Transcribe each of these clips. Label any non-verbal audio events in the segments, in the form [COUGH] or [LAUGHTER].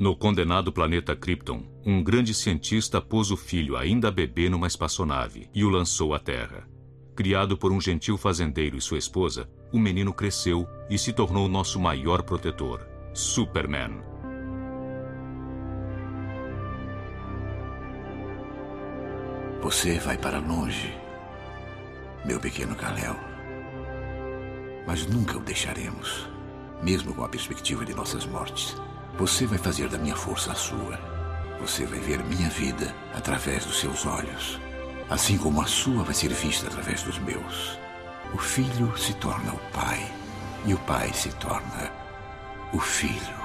No condenado planeta Krypton, um grande cientista pôs o filho ainda bebê numa espaçonave e o lançou à Terra. Criado por um gentil fazendeiro e sua esposa, o menino cresceu e se tornou nosso maior protetor, Superman. Você vai para longe, meu pequeno Kal-El. Mas nunca o deixaremos, mesmo com a perspectiva de nossas mortes. Você vai fazer da minha força a sua. Você vai ver minha vida através dos seus olhos, assim como a sua vai ser vista através dos meus. O filho se torna o pai, e o pai se torna o filho.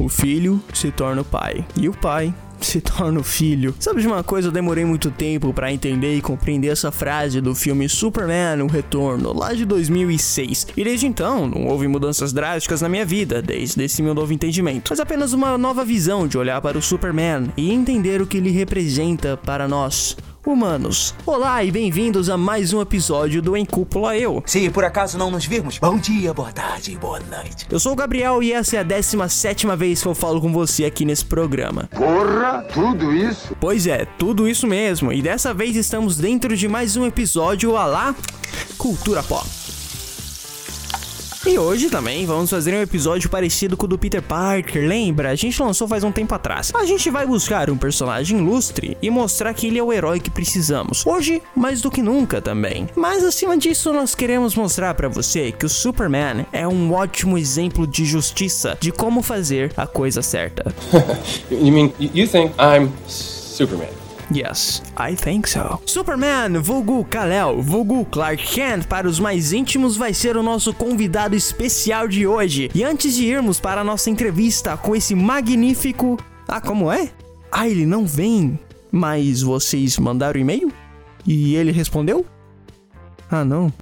O filho se torna o pai, e o pai [LAUGHS] se torna o filho. Sabe de uma coisa, eu demorei muito tempo para entender e compreender essa frase do filme Superman, o Retorno, lá de 2006. E desde então, não houve mudanças drásticas na minha vida, desde esse meu novo entendimento, mas apenas uma nova visão de olhar para o Superman e entender o que ele representa para nós humanos. Olá e bem-vindos a mais um episódio do Em Cúpula Eu. Se por acaso não nos virmos, bom dia, boa tarde, boa noite. Eu sou o Gabriel e essa é a 17 vez que eu falo com você aqui nesse programa. Porra, tudo isso? Pois é, tudo isso mesmo. E dessa vez estamos dentro de mais um episódio a lá Cultura Pop. E hoje também vamos fazer um episódio parecido com o do Peter Parker, lembra? A gente lançou faz um tempo atrás. A gente vai buscar um personagem ilustre e mostrar que ele é o herói que precisamos. Hoje, mais do que nunca também. Mas acima disso, nós queremos mostrar para você que o Superman é um ótimo exemplo de justiça, de como fazer a coisa certa. [LAUGHS] you mean you think I'm Superman? Yes, I think so. Superman, vulgo Kal-El, vulgo Clark Kent, para os mais íntimos, vai ser o nosso convidado especial de hoje. E antes de irmos para a nossa entrevista com esse magnífico... Ah, como é? Ah, ele não vem. Mas vocês mandaram e-mail? E ele respondeu? Ah, não.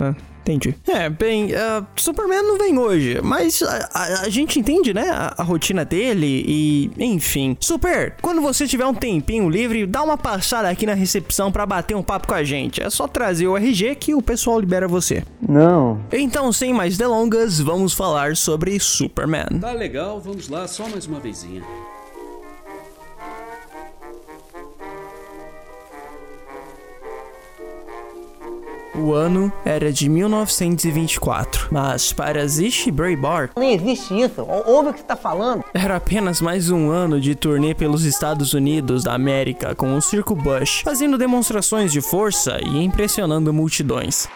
Ah, entendi. É, bem, uh, Superman não vem hoje, mas a, a, a gente entende, né, a, a, rotina dele e, enfim. Super, quando você tiver um tempinho livre, dá uma passada aqui na recepção para bater um papo com a gente. É só trazer o RG que o pessoal libera você. Não. Então, sem mais delongas, vamos falar sobre Superman. Tá legal, vamos lá, só mais uma vezinha. O ano era de 1924, mas para Zish Breitbart... Não existe isso, ouve o que você tá falando. Era apenas mais um ano de turnê pelos Estados Unidos da América com o Circo Bush, fazendo demonstrações de força e impressionando multidões.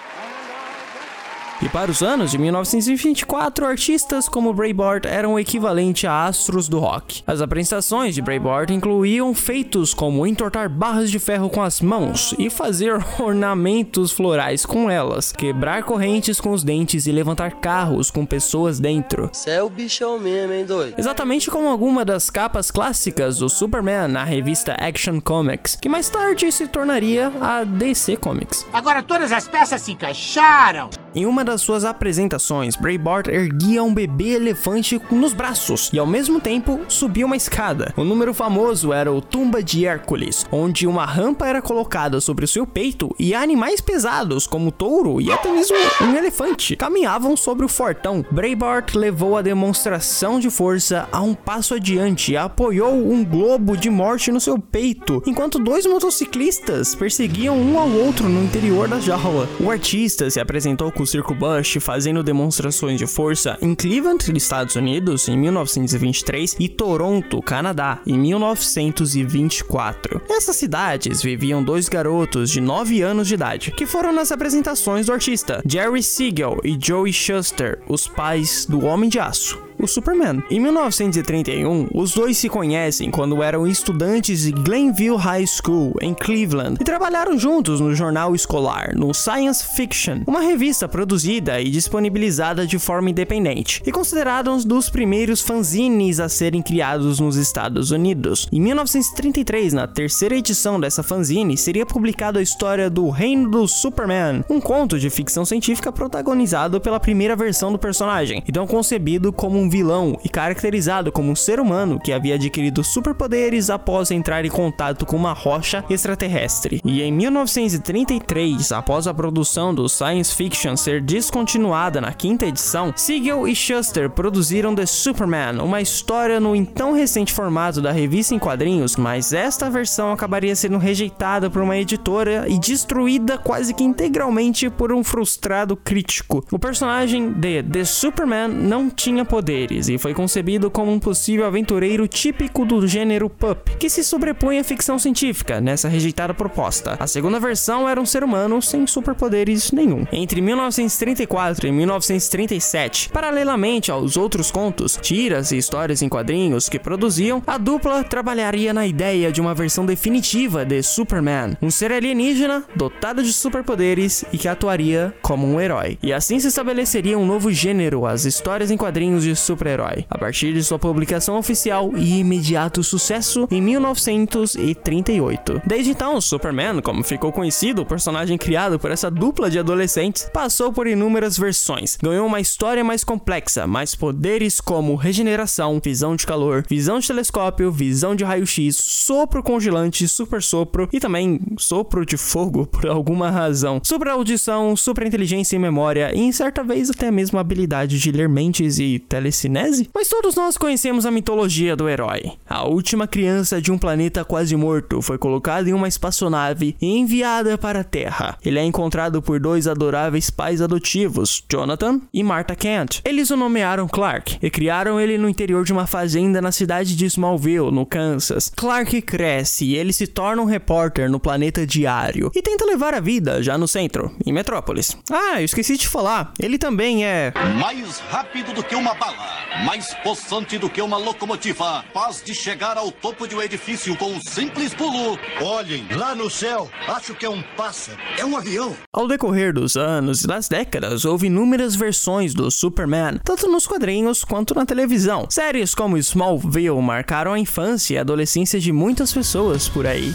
E para os anos de 1924, artistas como Breitbart eram o equivalente a astros do rock. As apresentações de Breitbart incluíam feitos como entortar barras de ferro com as mãos e fazer [LAUGHS] ornamentos florais com elas, quebrar correntes com os dentes e levantar carros com pessoas dentro. Cê é o bichão mesmo, hein, doido? Exatamente como alguma das capas clássicas do Superman na revista Action Comics, que mais tarde se tornaria a DC Comics. Agora todas as peças se encaixaram. Em uma das suas apresentações, Breitbart erguia um bebê elefante nos braços e ao mesmo tempo subia uma escada. O número famoso era o Tumba de Hércules, onde uma rampa era colocada sobre o seu peito e animais pesados, como touro e até mesmo um elefante, caminhavam sobre o fortão. Breitbart levou a demonstração de força a um passo adiante e apoiou um globo de morte no seu peito, enquanto dois motociclistas perseguiam um ao outro no interior da jaula. O artista se apresentou com o Circo Bush fazendo demonstrações de força em Cleveland, Estados Unidos, em 1923 e Toronto, Canadá, em 1924. Nessas cidades viviam dois garotos de 9 anos de idade que foram nas apresentações do artista, Jerry Siegel e Joey Shuster, os pais do Homem de Aço o Superman. Em 1931, os dois se conhecem quando eram estudantes de Glenville High School, em Cleveland, e trabalharam juntos no jornal escolar, no Science Fiction, uma revista produzida e disponibilizada de forma independente, e considerada um dos primeiros fanzines a serem criados nos Estados Unidos. Em 1933, na terceira edição dessa fanzine, seria publicada a história do Reino do Superman, um conto de ficção científica protagonizado pela primeira versão do personagem, então concebido como um vilão e caracterizado como um ser humano que havia adquirido superpoderes após entrar em contato com uma rocha extraterrestre. E em 1933, após a produção do Science Fiction ser descontinuada na quinta edição, Siegel e Shuster produziram The Superman, uma história no então recente formato da revista em quadrinhos, mas esta versão acabaria sendo rejeitada por uma editora e destruída quase que integralmente por um frustrado crítico. O personagem de The Superman não tinha poderes e foi concebido como um possível aventureiro típico do gênero pulp, que se sobrepõe à ficção científica nessa rejeitada proposta. A segunda versão era um ser humano sem superpoderes nenhum. Entre 1934 e 1937, paralelamente aos outros contos, tiras e histórias em quadrinhos que produziam, a dupla trabalharia na ideia de uma versão definitiva de Superman, um ser alienígena dotado de superpoderes e que atuaria como um herói. E assim se estabeleceria um novo gênero, as histórias em quadrinhos de super-herói, a partir de sua publicação oficial e imediato sucesso em 1938. Desde então, Superman, como ficou conhecido, o personagem criado por essa dupla de adolescentes, passou por inúmeras versões, ganhou uma história mais complexa, mais poderes como regeneração, visão de calor, visão de telescópio, visão de raio-x, sopro congelante, super sopro e também sopro de fogo [LAUGHS] por alguma razão, super audição, super inteligência e memória e em certa vez até mesmo a habilidade de ler mentes e telecinese. Mas todos nós conhecemos a mitologia do herói. A última criança de um planeta quase morto foi colocada em uma espaçonave e enviada para a Terra. Ele é encontrado por dois adoráveis pais adotivos, Jonathan e Martha Kent. Eles o nomearam Clark e criaram ele no interior de uma fazenda na cidade de Smallville, no Kansas. Clark cresce e ele se torna um repórter no planeta Diário e tenta levar a vida já no centro, em Metrópolis. Ah, eu esqueci de falar, ele também é mais rápido do que uma bala, mais possante do que uma locomotiva, capaz de chegar ao topo de um edifício com um simples pulo. Olhem, lá no céu, acho que é um pássaro, é um avião. Ao decorrer dos anos e das décadas, houve inúmeras versões do Superman, tanto nos quadrinhos quanto na televisão. Séries como Smallville marcaram a infância e a adolescência de muitas pessoas por aí.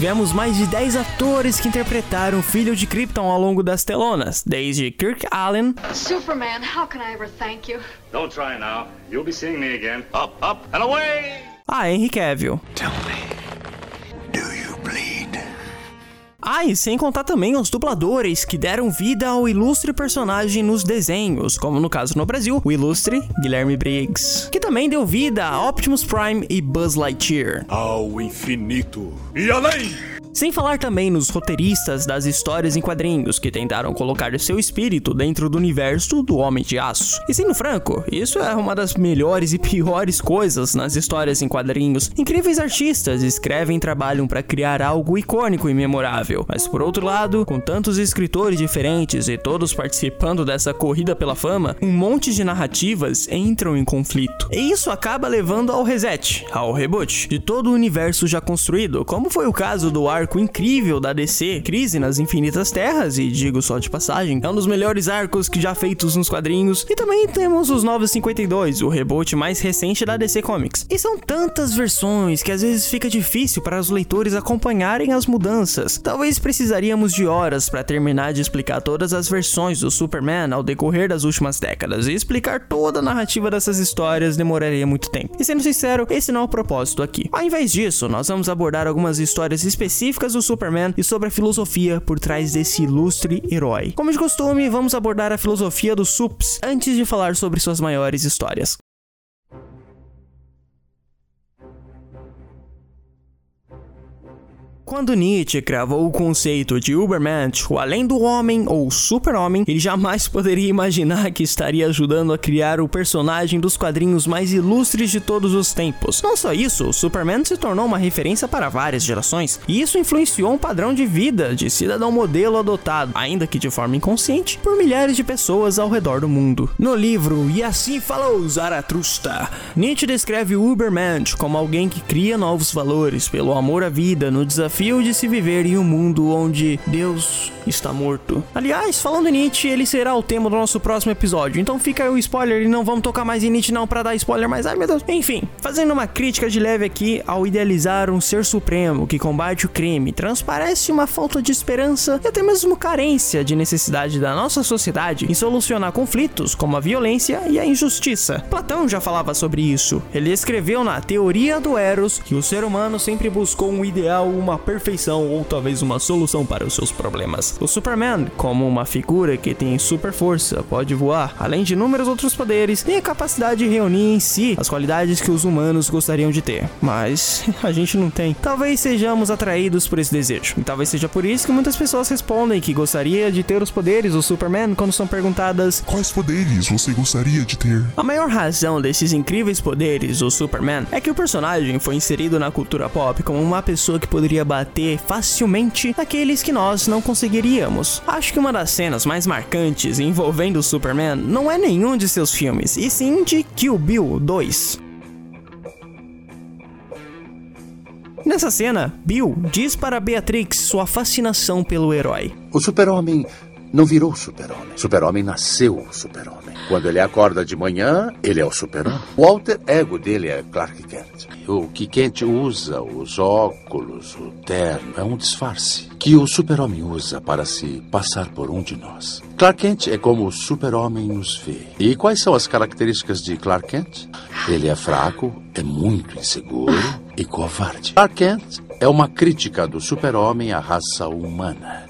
Tivemos mais de 10 atores que interpretaram o filho de Krypton ao longo das telonas, desde Kirk Allen, Superman, how can I ever thank you? Don't try now. You'll be seeing me again. Up, up, and away! a Henry Cavill. Tell me, Ah, e sem contar também os dubladores que deram vida ao ilustre personagem nos desenhos, como no caso no Brasil, o ilustre Guilherme Briggs, que também deu vida a Optimus Prime e Buzz Lightyear. Ao infinito e além! Sem falar também nos roteiristas das histórias em quadrinhos que tentaram colocar seu espírito dentro do universo do Homem de Aço. E sendo franco, isso é uma das melhores e piores coisas nas histórias em quadrinhos. Incríveis artistas escrevem e trabalham para criar algo icônico e memorável, mas por outro lado, com tantos escritores diferentes e todos participando dessa corrida pela fama, um monte de narrativas entram em conflito. E isso acaba levando ao reset, ao reboot de todo o universo já construído, como foi o caso do arco incrível da DC, Crise nas Infinitas Terras, e digo só de passagem, é um dos melhores arcos que já feitos nos quadrinhos. E também temos os Novos 52, o reboot mais recente da DC Comics. E são tantas versões que às vezes fica difícil para os leitores acompanharem as mudanças. Talvez precisaríamos de horas para terminar de explicar todas as versões do Superman ao decorrer das últimas décadas, e explicar toda a narrativa dessas histórias demoraria muito tempo. E sendo sincero, esse não é o propósito aqui. Ao invés disso, nós vamos abordar algumas histórias específicas do Superman e sobre a filosofia por trás desse ilustre herói. Como de costume, vamos abordar a filosofia dos Sups antes de falar sobre suas maiores histórias. Quando Nietzsche cravou o conceito de Ubermensch, o além do homem ou super-homem, ele jamais poderia imaginar que estaria ajudando a criar o personagem dos quadrinhos mais ilustres de todos os tempos. Não só isso, Superman se tornou uma referência para várias gerações, e isso influenciou um padrão de vida de cidadão modelo adotado, ainda que de forma inconsciente, por milhares de pessoas ao redor do mundo. No livro E Assim Falou Zaratustra, Nietzsche descreve o Ubermensch como alguém que cria novos valores pelo amor à vida no desafio desafio de se viver em um mundo onde Deus está morto. Aliás, falando em Nietzsche, ele será o tema do nosso próximo episódio, então fica aí o spoiler e não vamos tocar mais em Nietzsche não para dar spoiler, mas ai meu Deus. Enfim, fazendo uma crítica de leve aqui ao idealizar um ser supremo que combate o crime, transparece uma falta de esperança e até mesmo carência de necessidade da nossa sociedade em solucionar conflitos como a violência e a injustiça. Platão já falava sobre isso. Ele escreveu na Teoria do Eros que o ser humano sempre buscou um ideal, uma perfeição ou talvez uma solução para os seus problemas. O Superman, como uma figura que tem super força, pode voar, além de inúmeros outros poderes, tem a capacidade de reunir em si as qualidades que os humanos gostariam de ter. Mas [LAUGHS] a gente não tem. Talvez sejamos atraídos por esse desejo. E talvez seja por isso que muitas pessoas respondem que gostaria de ter os poderes do Superman quando são perguntadas: Quais poderes você gostaria de ter? A maior razão desses incríveis poderes do Superman é que o personagem foi inserido na cultura pop como uma pessoa que poderia bater facilmente naqueles que nós não conseguiríamos. Acho que uma das cenas mais marcantes envolvendo o Superman não é nenhum de seus filmes, e sim de Kill Bill 2. Nessa cena, Bill diz para Beatrix sua fascinação pelo herói. O super-homem não virou super-homem. Super-homem nasceu super-homem. Quando ele acorda de manhã, ele é o super-homem. O alter ego dele é Clark Kent. O que Kent usa, os óculos, o terno, é um disfarce que o super-homem usa para se passar por um de nós. Clark Kent é como o super-homem nos vê. E quais são as características de Clark Kent? Ele é fraco, é muito inseguro e covarde. Clark Kent é uma crítica do super-homem à raça humana.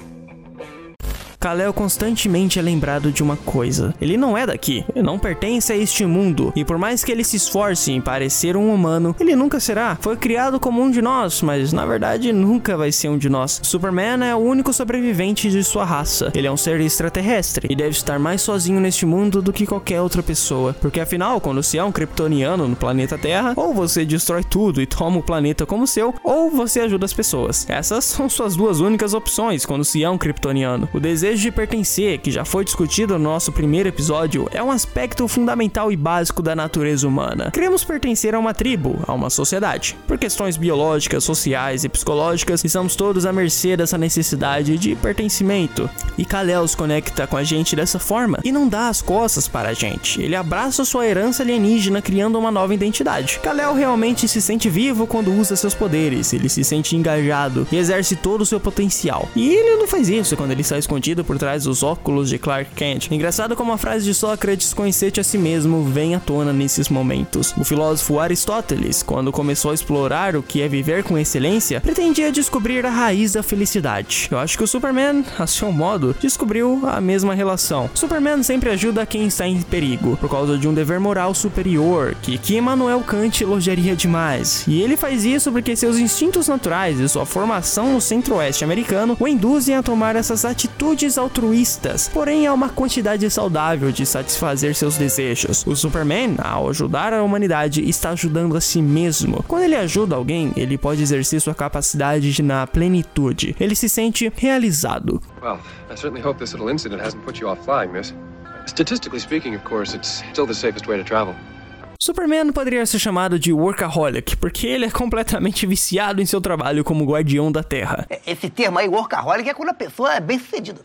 Kal-El constantemente é lembrado de uma coisa. Ele não é daqui, ele não pertence a este mundo, e por mais que ele se esforce em parecer um humano, ele nunca será. Foi criado como um de nós, mas na verdade nunca vai ser um de nós. Superman é o único sobrevivente de sua raça. Ele é um ser extraterrestre e deve estar mais sozinho neste mundo do que qualquer outra pessoa, porque afinal, quando se é um kryptoniano no planeta Terra, ou você destrói tudo e toma o planeta como seu, ou você ajuda as pessoas. Essas são suas duas únicas opções quando se é um kryptoniano. O desejo desejo de pertencer, que já foi discutido no nosso primeiro episódio, é um aspecto fundamental e básico da natureza humana. Queremos pertencer a uma tribo, a uma sociedade. Por questões biológicas, sociais e psicológicas, estamos todos à mercê dessa necessidade de pertencimento. E Kal-El se conecta com a gente dessa forma e não dá as costas para a gente. Ele abraça sua herança alienígena criando uma nova identidade. Kal-El realmente se sente vivo quando usa seus poderes, ele se sente engajado e exerce todo o seu potencial. E ele não faz isso quando ele está escondido por trás dos óculos de Clark Kent. Engraçado como a frase de Sócrates conhecer-te a si mesmo vem à tona nesses momentos. O filósofo Aristóteles, quando começou a explorar o que é viver com excelência, pretendia descobrir a raiz da felicidade. Eu acho que o Superman, a seu modo, descobriu a mesma relação. Superman sempre ajuda quem está em perigo, por causa de um dever moral superior, que, que Immanuel Kant elogiaria demais. E ele faz isso porque seus instintos naturais e sua formação no centro-oeste americano o induzem a tomar essas atitudes altruístas, porém há uma quantidade saudável de satisfazer seus desejos. O Superman, ao ajudar a humanidade, está ajudando a si mesmo. Quando ele ajuda alguém, ele pode exercer sua capacidade de na plenitude. Ele se sente realizado. Well, I certainly hope this little incident hasn't put you off flying, miss. Statistically speaking, of course, it's still the safest way to travel. Superman poderia ser chamado de workaholic, porque ele é completamente viciado em seu trabalho como guardião da Terra. Esse termo aí, workaholic, é quando a pessoa é bem sucedida.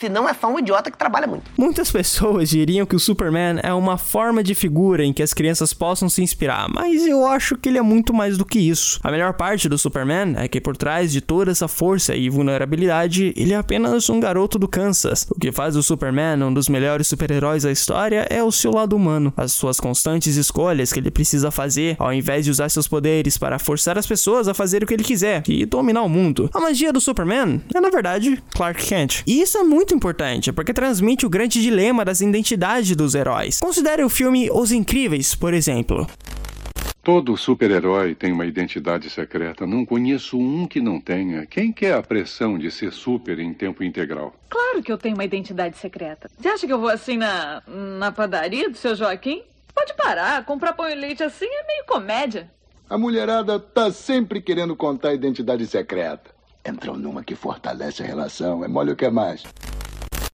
Se não, é só um idiota que trabalha muito. Muitas pessoas diriam que o Superman é uma forma de figura em que as crianças possam se inspirar, mas eu acho que ele é muito mais do que isso. A melhor parte do Superman é que por trás de toda essa força e vulnerabilidade, ele é apenas um garoto do Kansas. O que faz o Superman um dos melhores super-heróis da história é o seu lado humano, as suas constantes escolhas que ele precisa fazer, ao invés de usar seus poderes para forçar as pessoas a fazer o que ele quiser e dominar o mundo. A magia do Superman é, na verdade, Clark Kent. E isso é muito muito importante, porque transmite o grande dilema das identidades dos heróis. Considere o filme Os Incríveis, por exemplo. Todo super-herói tem uma identidade secreta. Não conheço um que não tenha. Quem quer a pressão de ser super em tempo integral? Claro que eu tenho uma identidade secreta. Você acha que eu vou assim na, na padaria do seu Joaquim? Pode parar, comprar pão e leite assim é meio comédia. A mulherada tá sempre querendo contar a identidade secreta. Entram numa que fortalece a relação, é mole o que é mais.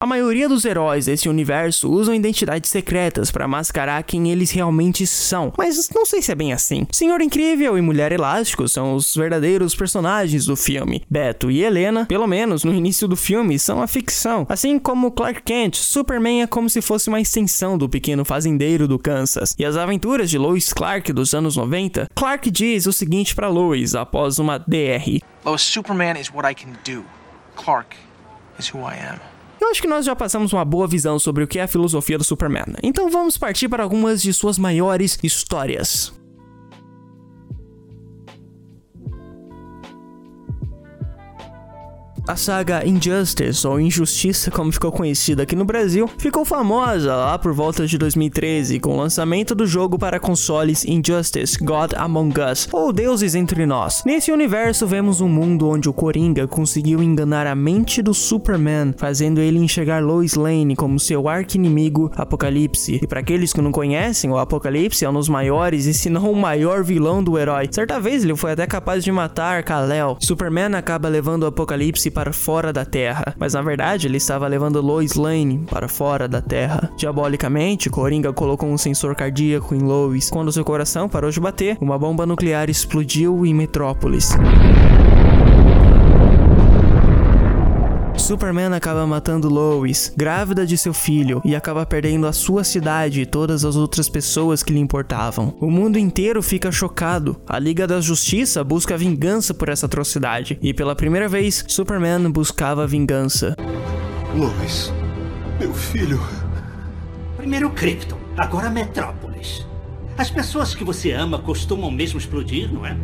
A maioria dos heróis desse universo usam identidades secretas para mascarar quem eles realmente são, mas não sei se é bem assim. Senhor Incrível e Mulher Elástico são os verdadeiros personagens do filme. Beto e Helena, pelo menos no início do filme, são a ficção. Assim como Clark Kent, Superman é como se fosse uma extensão do pequeno fazendeiro do Kansas. E as aventuras de Lois Clark dos anos 90, Clark diz o seguinte para Lois após uma DR: Lois, Superman is what I can do. Clark is who I am. Eu acho que nós já passamos uma boa visão sobre o que é a filosofia do Superman. Então vamos partir para algumas de suas maiores histórias. A saga Injustice, ou Injustiça como ficou conhecida aqui no Brasil, ficou famosa lá por volta de 2013 com o lançamento do jogo para consoles Injustice God Among Us, ou Deuses Entre Nós. Nesse universo vemos um mundo onde o Coringa conseguiu enganar a mente do Superman, fazendo ele enxergar Lois Lane como seu arqui-inimigo Apocalipse. E para aqueles que não conhecem, o Apocalipse é um dos maiores e se não o maior vilão do herói. Certa vez ele foi até capaz de matar Kal-El. Superman acaba levando o Apocalipse para fora da Terra, mas na verdade ele estava levando Lois Lane para fora da Terra. Diabolicamente, Coringa colocou um sensor cardíaco em Lois. Quando seu coração parou de bater, uma bomba nuclear explodiu em Metrópolis. Superman acaba matando Lois, grávida de seu filho, e acaba perdendo a sua cidade e todas as outras pessoas que lhe importavam. O mundo inteiro fica chocado. A Liga da Justiça busca vingança por essa atrocidade, e pela primeira vez, Superman buscava vingança. Lois, meu filho. Primeiro Krypton, agora Metrópolis. As pessoas que você ama costumam mesmo explodir, não é?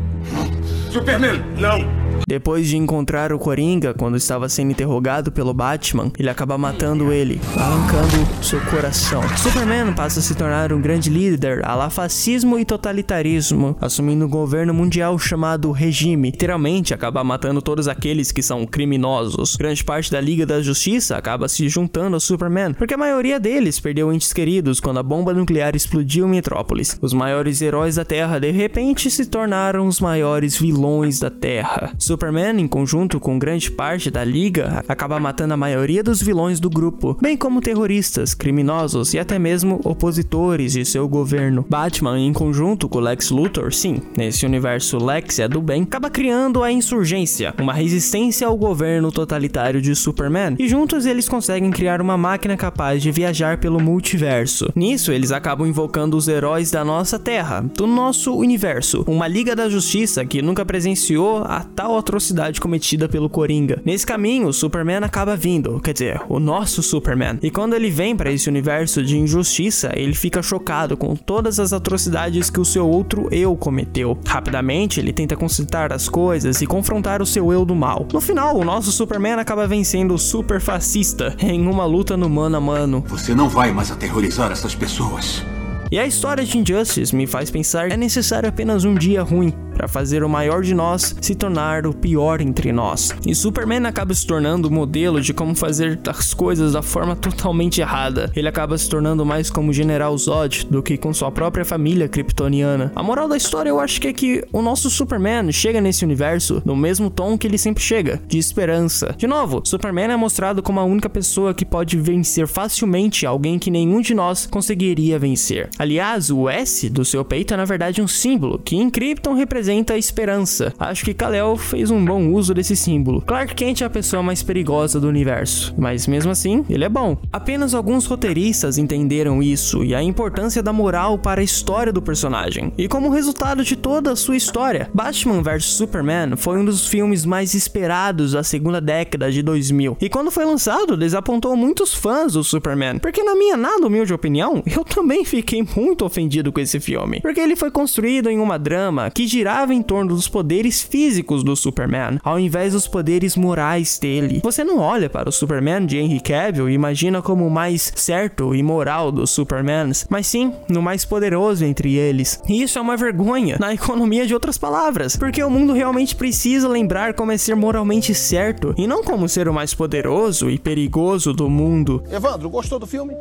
Superman, não! Depois de encontrar o Coringa quando estava sendo interrogado pelo Batman, ele acaba matando ele, arrancando seu coração. Superman passa a se tornar um grande líder a la fascismo e totalitarismo, assumindo um governo mundial chamado regime. Literalmente acaba matando todos aqueles que são criminosos. Grande parte da Liga da Justiça acaba se juntando ao Superman, porque a maioria deles perdeu entes queridos quando a bomba nuclear explodiu em Metrópolis. Os maiores heróis da Terra de repente se tornaram os maiores vilões da Terra. Superman, em conjunto com grande parte da Liga, acaba matando a maioria dos vilões do grupo, bem como terroristas, criminosos e até mesmo opositores de seu governo. Batman, em conjunto com Lex Luthor, sim, nesse universo Lex é do bem, acaba criando a insurgência, uma resistência ao governo totalitário de Superman, e juntos eles conseguem criar uma máquina capaz de viajar pelo multiverso. Nisso, eles acabam invocando os heróis da nossa Terra, do nosso universo, uma Liga da Justiça que nunca presenciou a tal atrocidade cometida pelo Coringa. Nesse caminho, o Superman acaba vindo, quer dizer, o nosso Superman. E quando ele vem para esse universo de injustiça, ele fica chocado com todas as atrocidades que o seu outro eu cometeu. Rapidamente, ele tenta consertar as coisas e confrontar o seu eu do mal. No final, o nosso Superman acaba vencendo o super fascista em uma luta no mano a mano. Você não vai mais aterrorizar essas pessoas. E a história de Injustice me faz pensar que é necessário apenas um dia ruim para fazer o maior de nós se tornar o pior entre nós. E Superman acaba se tornando o modelo de como fazer as coisas da forma [LAUGHS] totalmente errada. Ele acaba se tornando mais como General Zod do que com sua própria família kryptoniana. A moral da história eu acho que é que o nosso Superman chega nesse universo no mesmo tom que ele sempre chega, de esperança. De novo, Superman é mostrado como a única pessoa que pode vencer facilmente alguém que nenhum de nós conseguiria vencer. Aliás, o S do seu peito é na verdade um símbolo que em Krypton representa a esperança. Acho que Kal-El fez um bom uso desse símbolo. Clark Kent é a pessoa mais perigosa do universo, mas mesmo assim, ele é bom. Apenas alguns roteiristas entenderam isso e a importância da moral para a história do personagem. E como resultado de toda a sua história, Batman vs Superman foi um dos filmes mais esperados da segunda década de 2000. E quando foi lançado, desapontou muitos fãs do Superman, porque na minha nada humilde opinião, eu também fiquei muito ofendido com esse filme, porque ele foi construído em uma drama que girava em torno dos poderes físicos do Superman, ao invés dos poderes morais dele. Você não olha para o Superman de Henry Cavill e imagina como o mais certo e moral dos Supermans, mas sim no mais poderoso entre eles. E isso é uma vergonha na economia de outras palavras, porque o mundo realmente precisa lembrar como é ser moralmente certo e não como ser o mais poderoso e perigoso do mundo. Evandro, gostou do filme?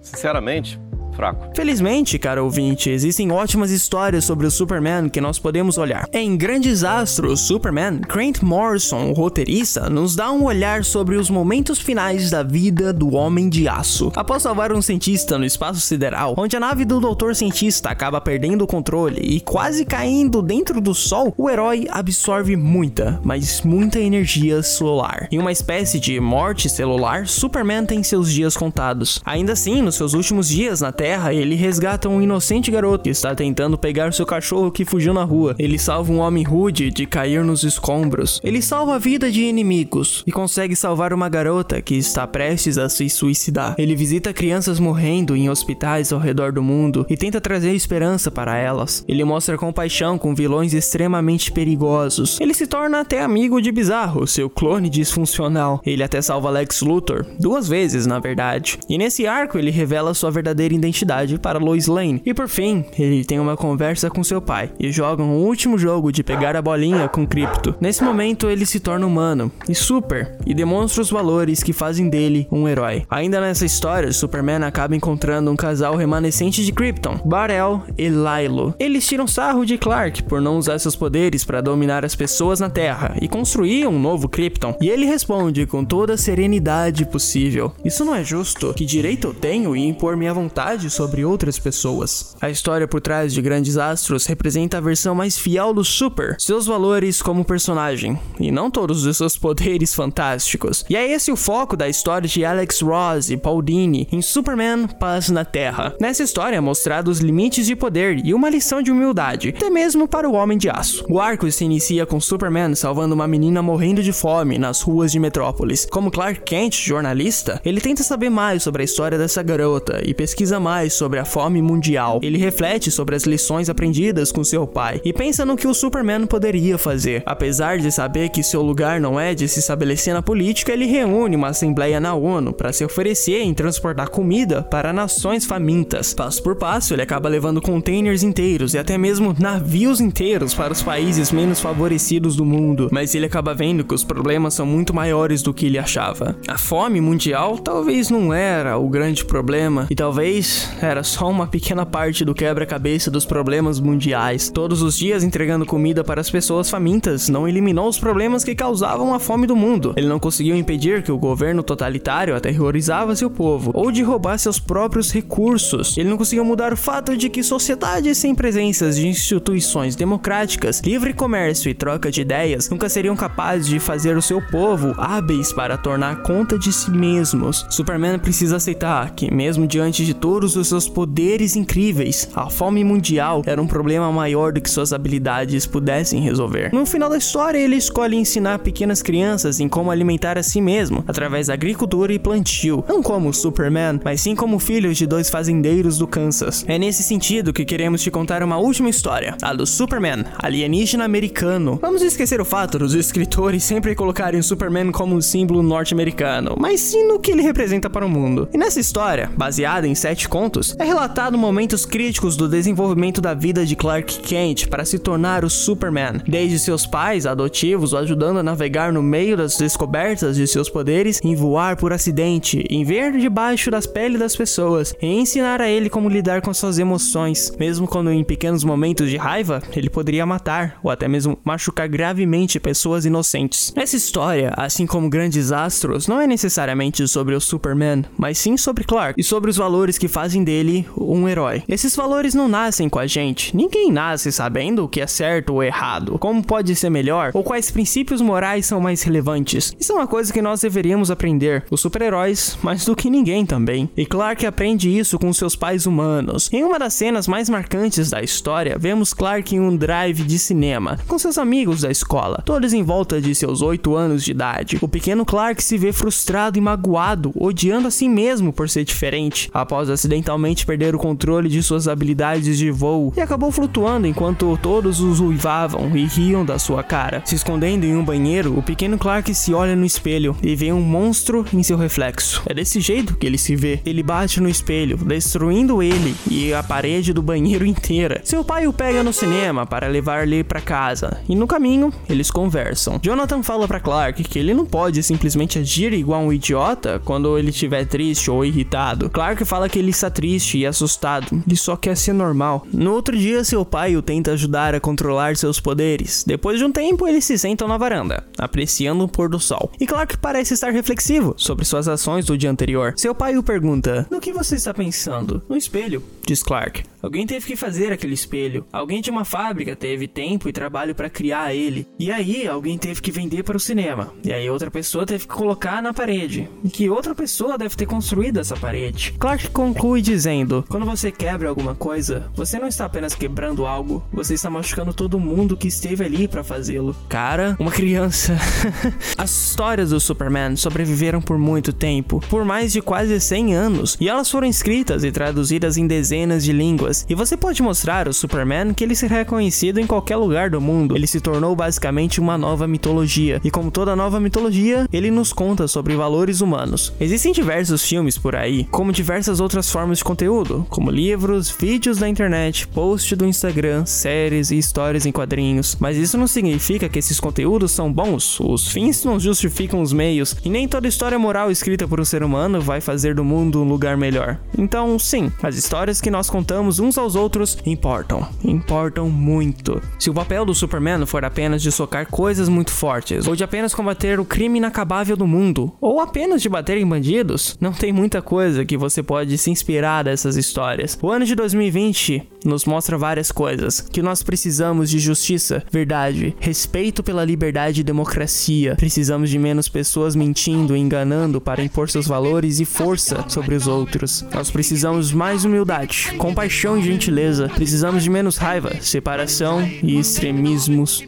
Sinceramente, fraco. Felizmente, cara ouvinte, existem ótimas histórias sobre o Superman que nós podemos olhar. Em Grandes Astros Superman, Grant Morrison, o roteirista, nos dá um olhar sobre os momentos finais da vida do Homem de Aço. Após salvar um cientista no espaço sideral, onde a nave do Doutor Cientista acaba perdendo o controle e quase caindo dentro do Sol, o herói absorve muita, mas muita energia solar. Em uma espécie de morte celular, Superman tem seus dias contados. Ainda assim, nos seus últimos dias na Terra, ele resgata um inocente garoto que está tentando pegar seu cachorro que fugiu na rua. Ele salva um homem rude de cair nos escombros. Ele salva a vida de inimigos e consegue salvar uma garota que está prestes a se suicidar. Ele visita crianças morrendo em hospitais ao redor do mundo e tenta trazer esperança para elas. Ele mostra compaixão com vilões extremamente perigosos. Ele se torna até amigo de Bizarro, seu clone disfuncional. Ele até salva Lex Luthor, duas vezes na verdade. E nesse arco ele revela sua verdadeira identidade para Lois Lane. E por fim, ele tem uma conversa com seu pai e joga um último jogo de pegar a bolinha com Krypto. Nesse momento ele se torna humano e super e demonstra os valores que fazem dele um herói. Ainda nessa história, Superman acaba encontrando um casal remanescente de Krypton, Barel e Lilo. Eles tiram sarro de Clark por não usar seus poderes para dominar as pessoas na Terra e construir um novo Krypton. E ele responde com toda a serenidade possível: Isso não é justo. Que direito eu tenho em impor minha vontade sobre outras pessoas? A história por trás de Grandes Astros representa a versão mais fiel do Super, seus valores como personagem, e não todos os seus poderes fantásticos. E é esse o foco da história de Alex Ross e Paul Dini em Superman Paz na Terra. Nessa história é mostrado os limites de poder e uma lição de humildade, até mesmo para o Homem de Aço. O arco se inicia com Superman salvando uma menina morrendo de fome nas ruas de Metrópolis. Como Clark Kent, jornalista, ele tenta saber mais sobre a história dessa garota e pesquisa mais sobre a fome mundial. Ele reflete sobre as lições aprendidas com seu pai e pensa no que o Superman poderia fazer. Apesar de saber que seu lugar não é de se estabelecer na política, ele reúne uma assembleia na ONU para se oferecer em transportar comida para nações famintas. Passo por passo, ele acaba levando containers inteiros e até mesmo navios inteiros para os países menos favorecidos do mundo, mas ele acaba vendo que os problemas são muito maiores do que ele achava. A fome mundial talvez não era o grande problema e talvez era só uma pequena parte do quebra-cabeça dos problemas mundiais. Todos os dias entregando comida para as pessoas famintas não eliminou os problemas que causavam a fome do mundo. Ele não conseguiu impedir que o governo totalitário aterrorizava seu povo ou de roubar seus próprios recursos. Ele não conseguiu mudar o fato de que sociedades sem presenças de instituições democráticas, livre comércio e troca de ideias nunca seriam capazes de fazer o seu povo hábeis para tornar conta de si mesmos. Superman precisa aceitar que, mesmo diante de todos os seus poderes incríveis, a fome mundial era um problema maior do que suas habilidades pudessem resolver. No final da história, ele escolhe ensinar pequenas crianças em como alimentar a si mesmo, através da agricultura e plantio, não como Superman, mas sim como filhos de dois fazendeiros do Kansas. É nesse sentido que queremos te contar uma última história, a do Superman, alienígena americano. Vamos esquecer o fato dos escritores sempre colocarem o Superman como um símbolo norte-americano, mas sim no que ele representa para o mundo. E nessa história, baseada em sete contos, é relatado momentos críticos do desenvolvimento da vida de Clark Kent para se tornar o Superman, desde seus pais adotivos o ajudando a navegar no meio das descobertas de seus poderes, em voar por acidente, em ver debaixo das peles das pessoas, e ensinar a ele como lidar com suas emoções, mesmo quando em pequenos momentos de raiva ele poderia matar ou até mesmo machucar gravemente pessoas inocentes. Essa história, assim como Grandes Astros, não é necessariamente sobre o Superman, mas sim sobre Clark e sobre os valores que fazem dele um herói. Esses valores não nascem com a gente. Ninguém nasce sabendo o que é certo ou errado, como pode ser melhor ou quais princípios morais são mais relevantes. Isso é uma coisa que nós deveríamos aprender, os super-heróis, mais do que ninguém também. E Clark aprende isso com seus pais humanos. Em uma das cenas mais marcantes da história, vemos Clark em um drive de cinema, com seus amigos da escola, todos em volta de seus 8 anos de idade. O pequeno Clark se vê frustrado e magoado, odiando a si mesmo por ser diferente, após acidentalmente perder o controle de suas habilidades de voo e acabou flutuando enquanto todos os uivavam e riam da sua cara. Se escondendo em um banheiro, o pequeno Clark se olha no espelho e vê um monstro em seu reflexo. É desse jeito que ele se vê. Ele bate no espelho, destruindo ele e a parede do banheiro inteira. Seu pai o pega no cinema para levar-lhe para casa e no caminho eles conversam. Jonathan fala para Clark que ele não pode simplesmente agir igual um idiota quando ele estiver triste ou irritado. Clark fala que ele está está triste e assustado, ele só quer ser normal. No outro dia, seu pai o tenta ajudar a controlar seus poderes. Depois de um tempo, eles se sentam na varanda, apreciando o pôr do sol. E Clark parece estar reflexivo sobre suas ações do dia anterior. Seu pai o pergunta: No que você está pensando? No espelho, diz Clark. Alguém teve que fazer aquele espelho. Alguém de uma fábrica teve tempo e trabalho para criar ele. E aí, alguém teve que vender para o cinema. E aí, outra pessoa teve que colocar na parede. E que outra pessoa deve ter construído essa parede. Clark conclui dizendo: Quando você quebra alguma coisa, você não está apenas quebrando algo, você está machucando todo mundo que esteve ali para fazê-lo. Cara, uma criança. [LAUGHS] As histórias do Superman sobreviveram por muito tempo por mais de quase 100 anos e elas foram escritas e traduzidas em dezenas de línguas e você pode mostrar ao Superman que ele será reconhecido em qualquer lugar do mundo. Ele se tornou basicamente uma nova mitologia, e como toda nova mitologia, ele nos conta sobre valores humanos. Existem diversos filmes por aí, como diversas outras formas de conteúdo, como livros, vídeos da internet, posts do Instagram, séries e histórias em quadrinhos, mas isso não significa que esses conteúdos são bons. Os fins não justificam os meios, e nem toda história moral escrita por um ser humano vai fazer do mundo um lugar melhor. Então, sim, as histórias que nós contamos uns aos outros importam. Importam muito. Se o papel do Superman for apenas de socar coisas muito fortes, ou de apenas combater o crime inacabável do mundo, ou apenas de bater em bandidos, não tem muita coisa que você pode se inspirar dessas histórias. O ano de 2020 nos mostra várias coisas: que nós precisamos de justiça, verdade, respeito pela liberdade e democracia. Precisamos de menos pessoas mentindo e enganando para impor seus valores e força sobre os outros. Nós precisamos mais humildade, compaixão e gentileza. Precisamos de menos raiva, separação e extremismos.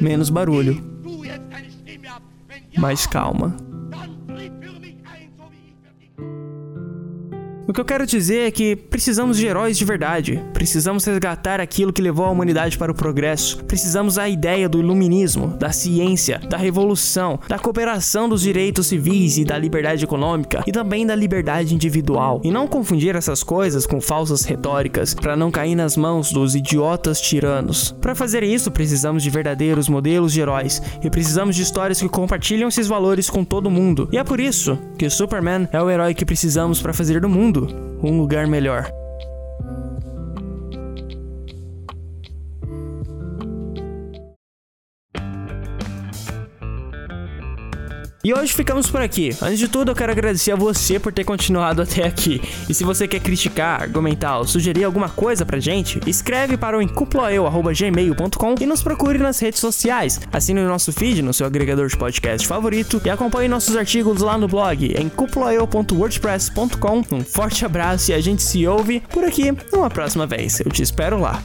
Menos barulho. Mais calma. O que eu quero dizer é que precisamos de heróis de verdade. Precisamos resgatar aquilo que levou a humanidade para o progresso. Precisamos da ideia do iluminismo, da ciência, da revolução, da cooperação dos direitos civis e da liberdade econômica e também da liberdade individual. E não confundir essas coisas com falsas retóricas para não cair nas mãos dos idiotas tiranos. Para fazer isso, precisamos de verdadeiros modelos de heróis e precisamos de histórias que compartilham esses valores com todo mundo. E é por isso que o Superman é o herói que precisamos para fazer do mundo um lugar melhor. E hoje ficamos por aqui. Antes de tudo, eu quero agradecer a você por ter continuado até aqui. E se você quer criticar, argumentar ou sugerir alguma coisa pra gente, escreve para o encuploeu.gmail.com e nos procure nas redes sociais. Assine o nosso feed no seu agregador de podcast favorito e acompanhe nossos artigos lá no blog em cuploeu.wordpress.com. Um forte abraço e a gente se ouve por aqui numa próxima vez. Eu te espero lá.